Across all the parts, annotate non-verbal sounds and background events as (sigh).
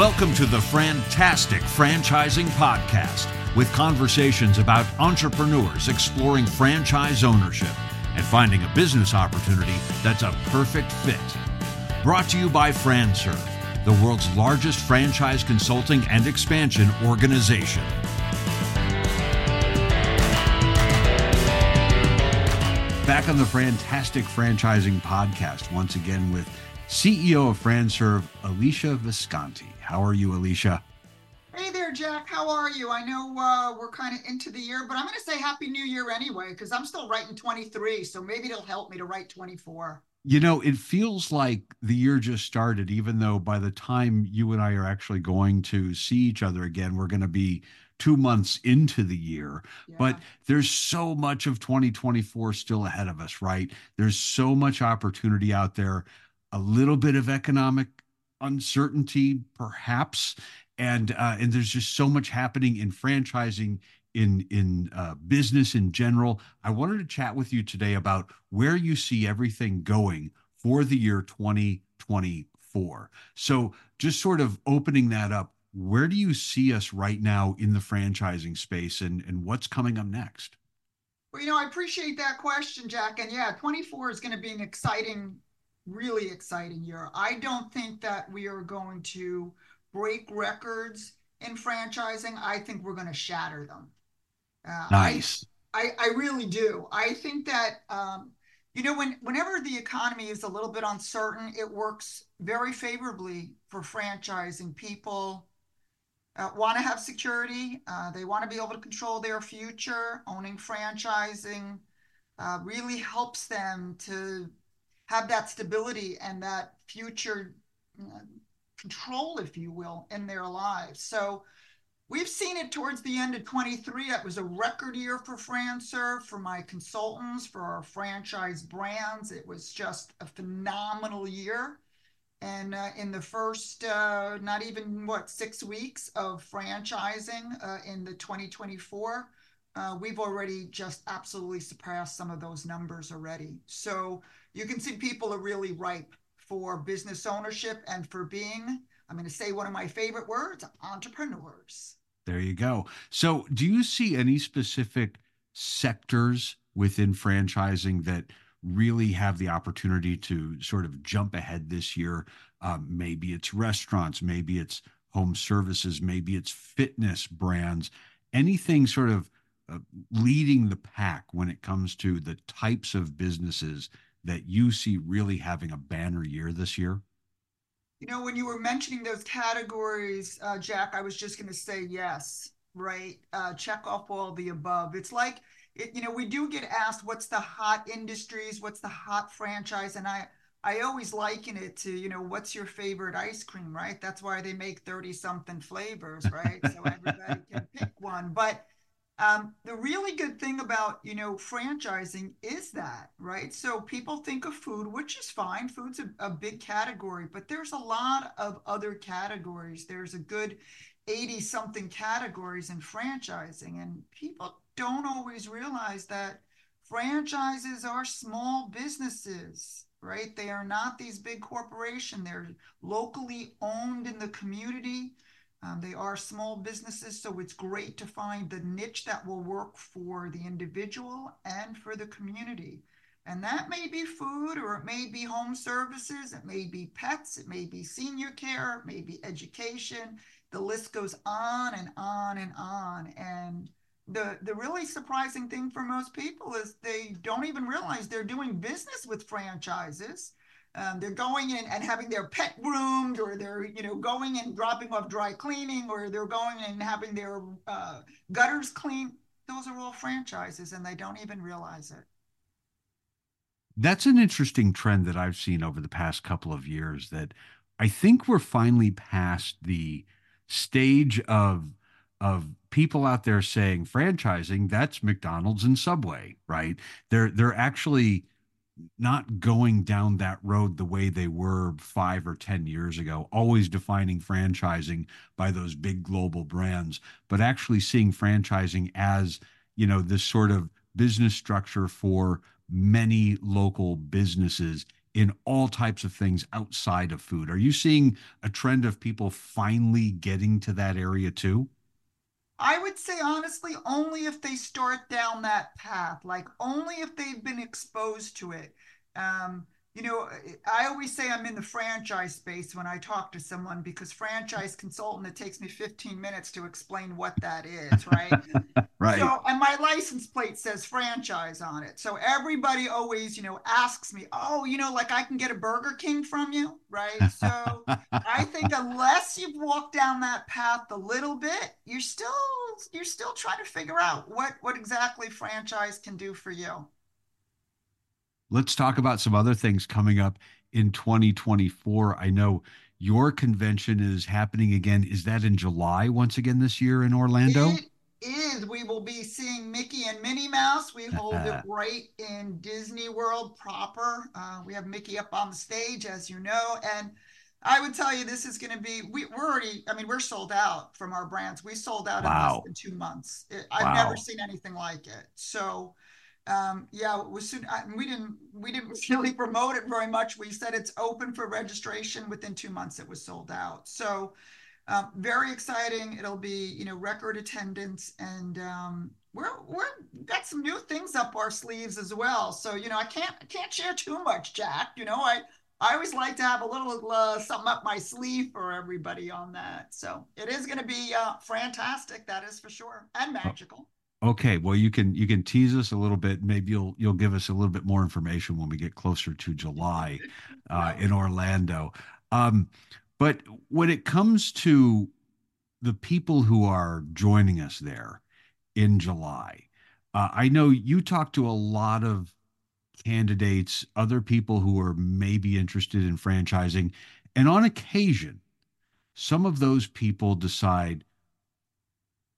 Welcome to the Fran-Tastic Franchising Podcast with conversations about entrepreneurs exploring franchise ownership and finding a business opportunity that's a perfect fit. Brought to you by FranServe, the world's largest franchise consulting and expansion organization. Back on the Fran-Tastic Franchising Podcast, once again with CEO of FranServe, Alesia Visconti. How are you, Alesia? Hey there, Jack. How are you? I know uh, we're kind of into the year, but I'm going to say Happy New Year anyway, because I'm still writing 23. So maybe it'll help me to write 24. You know, it feels like the year just started, even though by the time you and I are actually going to see each other again, we're going to be two months into the year. Yeah. But there's so much of 2024 still ahead of us, right? There's so much opportunity out there, a little bit of economic uncertainty, perhaps, and uh, and there's just so much happening in franchising in in uh, business in general. I wanted to chat with you today about where you see everything going for the year 2024. So just sort of opening that up, where do you see us right now in the franchising space, and and what's coming up next? Well, you know, I appreciate that question, Jack. And yeah, 24 is going to be an exciting really exciting year. I don't think that we are going to break records in franchising. I think we're going to shatter them. Uh, nice. I, I, I, really do. I think that, um, you know, when whenever the economy is a little bit uncertain, it works very favorably for franchising. People uh, want to have security. Uh, they want to be able to control their future. Owning franchising uh, really helps them to have that stability and that future uh, control, if you will, in their lives. So we've seen it towards the end of 23. That was a record year for FranServe, for my consultants, for our franchise brands. It was just a phenomenal year. And uh, in the first, uh, not even what, six weeks of franchising uh, in the 2024, uh, we've already just absolutely surpassed some of those numbers already. So you can see people are really ripe for business ownership and for being, I'm going to say one of my favorite words, entrepreneurs. There you go. So, do you see any specific sectors within franchising that really have the opportunity to sort of jump ahead this year? Um, maybe it's restaurants, maybe it's home services, maybe it's fitness brands, anything sort of uh, leading the pack when it comes to the types of businesses that you see really having a banner year this year? You know, when you were mentioning those categories, uh, Jack, I was just going to say yes, right? Uh, check off all the above. It's like, it, you know, we do get asked what's the hot industries, what's the hot franchise, and I, I always liken it to, you know, what's your favorite ice cream, right? That's why they make 30 something flavors, right? so everybody can pick one. But um, the really good thing about you know franchising is that right. So people think of food, which is fine. Food's a, a big category, but there's a lot of other categories. There's a good 80 something categories in franchising, and people don't always realize that franchises are small businesses right? They are not these big corporations. They're locally owned in the community. Um, they are small businesses, so it's great to find the niche that will work for the individual and for the community. And that may be food, or it may be home services, it may be pets, it may be senior care, it may be education. The list goes on and on and on. And the, the really surprising thing for most people is they don't even realize they're doing business with franchises um, they're going in and having their pet groomed or they're you know going and dropping off dry cleaning or they're going and having their uh, gutters cleaned those are all franchises and they don't even realize it. That's an interesting trend that i've seen over the past couple of years that i think we're finally past the stage of of people out there saying franchising that's mcdonald's and subway right? They're they're actually not going down that road the way they were five or 10 years ago, always defining franchising by those big global brands, but actually seeing franchising as, you know, this sort of business structure for many local businesses in all types of things outside of food. Are you seeing a trend of people finally getting to that area too? I would say honestly, only if they start down that path, like only if they've been exposed to it. Um, you know, I always say I'm in the franchise space when I talk to someone because franchise consultant, it takes me 15 minutes to explain what that is, right? (laughs) right. So, and my license plate says franchise on it. So everybody always, you know, asks me, oh, you know, like I can get a Burger King from you, right? So I think unless you've walked down that path a little bit, you're still you're still trying to figure out what what exactly franchise can do for you let's talk about some other things coming up in 2024. I know your convention is happening again. Is that in July once again this year in Orlando? It is. We will be seeing Mickey and Minnie Mouse. We hold it (laughs) right in Disney World proper. Uh, we have Mickey up on the stage, as you know, and I would tell you this is going to be. We, are already. I mean, we're sold out from our brands. We sold out wow. in less than two months. It, I've wow. never seen anything like it. So um, yeah, was soon. I, we didn't we didn't really promote it very much. We said it's open for registration. Within two months, it was sold out. So um, very exciting. It'll be you know record attendance, and um, we're we're got some new things up our sleeves as well. So you know I can't I can't share too much, Jack. You know I. I always like to have a little uh, something up my sleeve for everybody on that. So it is going to be uh, fantastic, that is for sure, and magical. Okay, well you can you can tease us a little bit. Maybe you'll you'll give us a little bit more information when we get closer to July uh, in Orlando. Um, but when it comes to the people who are joining us there in July, uh, I know you talk to a lot of candidates, other people who are maybe interested in franchising, and on occasion, some of those people decide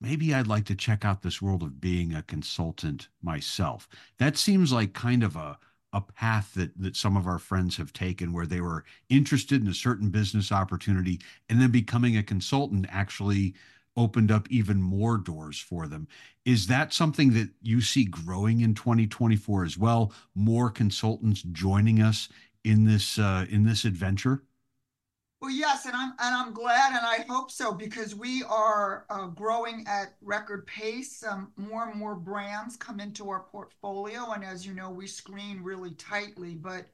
maybe I'd like to check out this world of being a consultant myself. That seems like kind of a a path that that some of our friends have taken where they were interested in a certain business opportunity and then becoming a consultant actually opened up even more doors for them. Is that something that you see growing in 2024 as well? More consultants joining us in this uh, in this adventure? Well, yes, and I'm and I'm glad, and I hope so because we are uh, growing at record pace. Um, more and more brands come into our portfolio, and as you know, we screen really tightly. But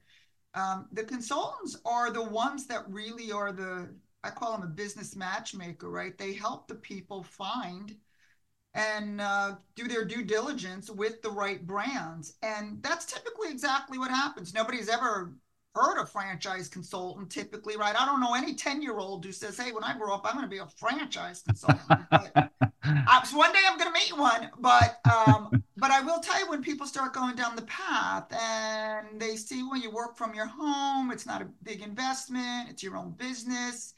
um, the consultants are the ones that really are the I call them a business matchmaker, right? They help the people find and uh, do their due diligence with the right brands, and that's typically exactly what happens. Nobody's ever heard a franchise consultant typically, right? I don't know any 10 year old who says, Hey, when I grow up, I'm going to be a franchise consultant. (laughs) but, uh, so one day I'm going to meet one, but, um, but I will tell you when people start going down the path and they see when you work from your home, it's not a big investment, it's your own business.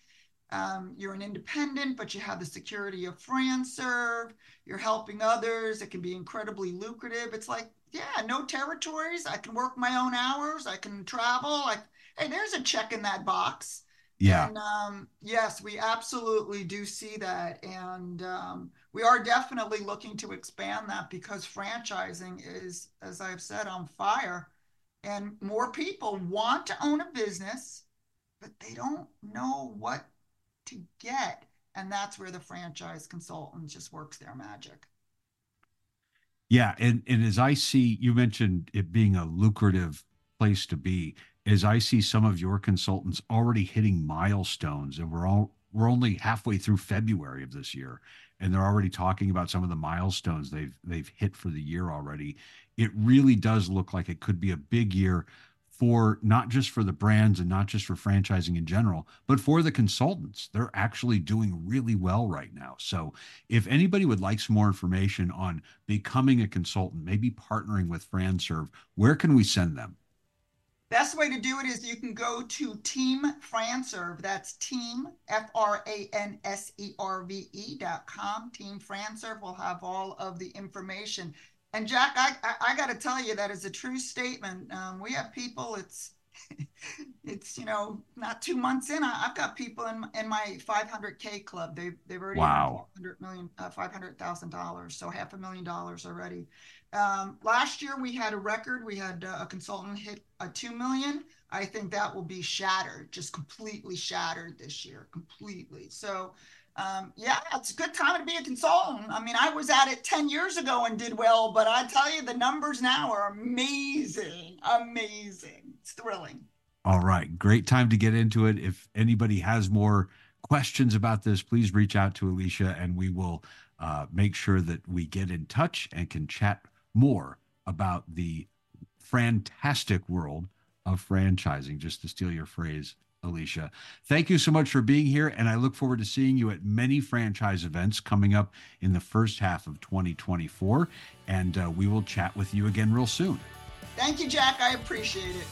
Um, you're an independent, but you have the security of FranServe. You're helping others. It can be incredibly lucrative. It's like, yeah, no territories. I can work my own hours. I can travel. Like, hey, there's a check in that box. Yeah. And um, yes, we absolutely do see that. And um, we are definitely looking to expand that because franchising is, as I've said, on fire. And more people want to own a business, but they don't know what to get. And that's where the franchise consultant just works their magic. Yeah, and and as I see, you mentioned it being a lucrative place to be. As I see some of your consultants already hitting milestones, and we're all we're only halfway through February of this year, and they're already talking about some of the milestones they've they've hit for the year already. It really does look like it could be a big year for not just for the brands and not just for franchising in general, but for the consultants. They're actually doing really well right now. So, if anybody would like some more information on becoming a consultant, maybe partnering with FranServe, where can we send them? Best way to do it is you can go to Team FranServe. That's Team F R A N S E R V E dot com. Team FranServe will have all of the information. And Jack, I, I, I got to tell you that is a true statement. Um, we have people. It's (laughs) it's you know not two months in. I, have got people in in my 500k club. They've they've already wow 500 million uh, 500 thousand dollars, so half a million dollars already. Um, last year we had a record. We had uh, a consultant hit a two million. I think that will be shattered, just completely shattered this year, completely. So, um, yeah, it's a good time to be a consultant. I mean, I was at it 10 years ago and did well, but I tell you, the numbers now are amazing, amazing. It's thrilling. All right. Great time to get into it. If anybody has more questions about this, please reach out to Alesia and we will uh, make sure that we get in touch and can chat more about the fantastic world of franchising, just to steal your phrase, Alesia. Thank you so much for being here. And I look forward to seeing you at many franchise events coming up in the first half of 2024. And uh, we will chat with you again real soon. Thank you, Jack. I appreciate it.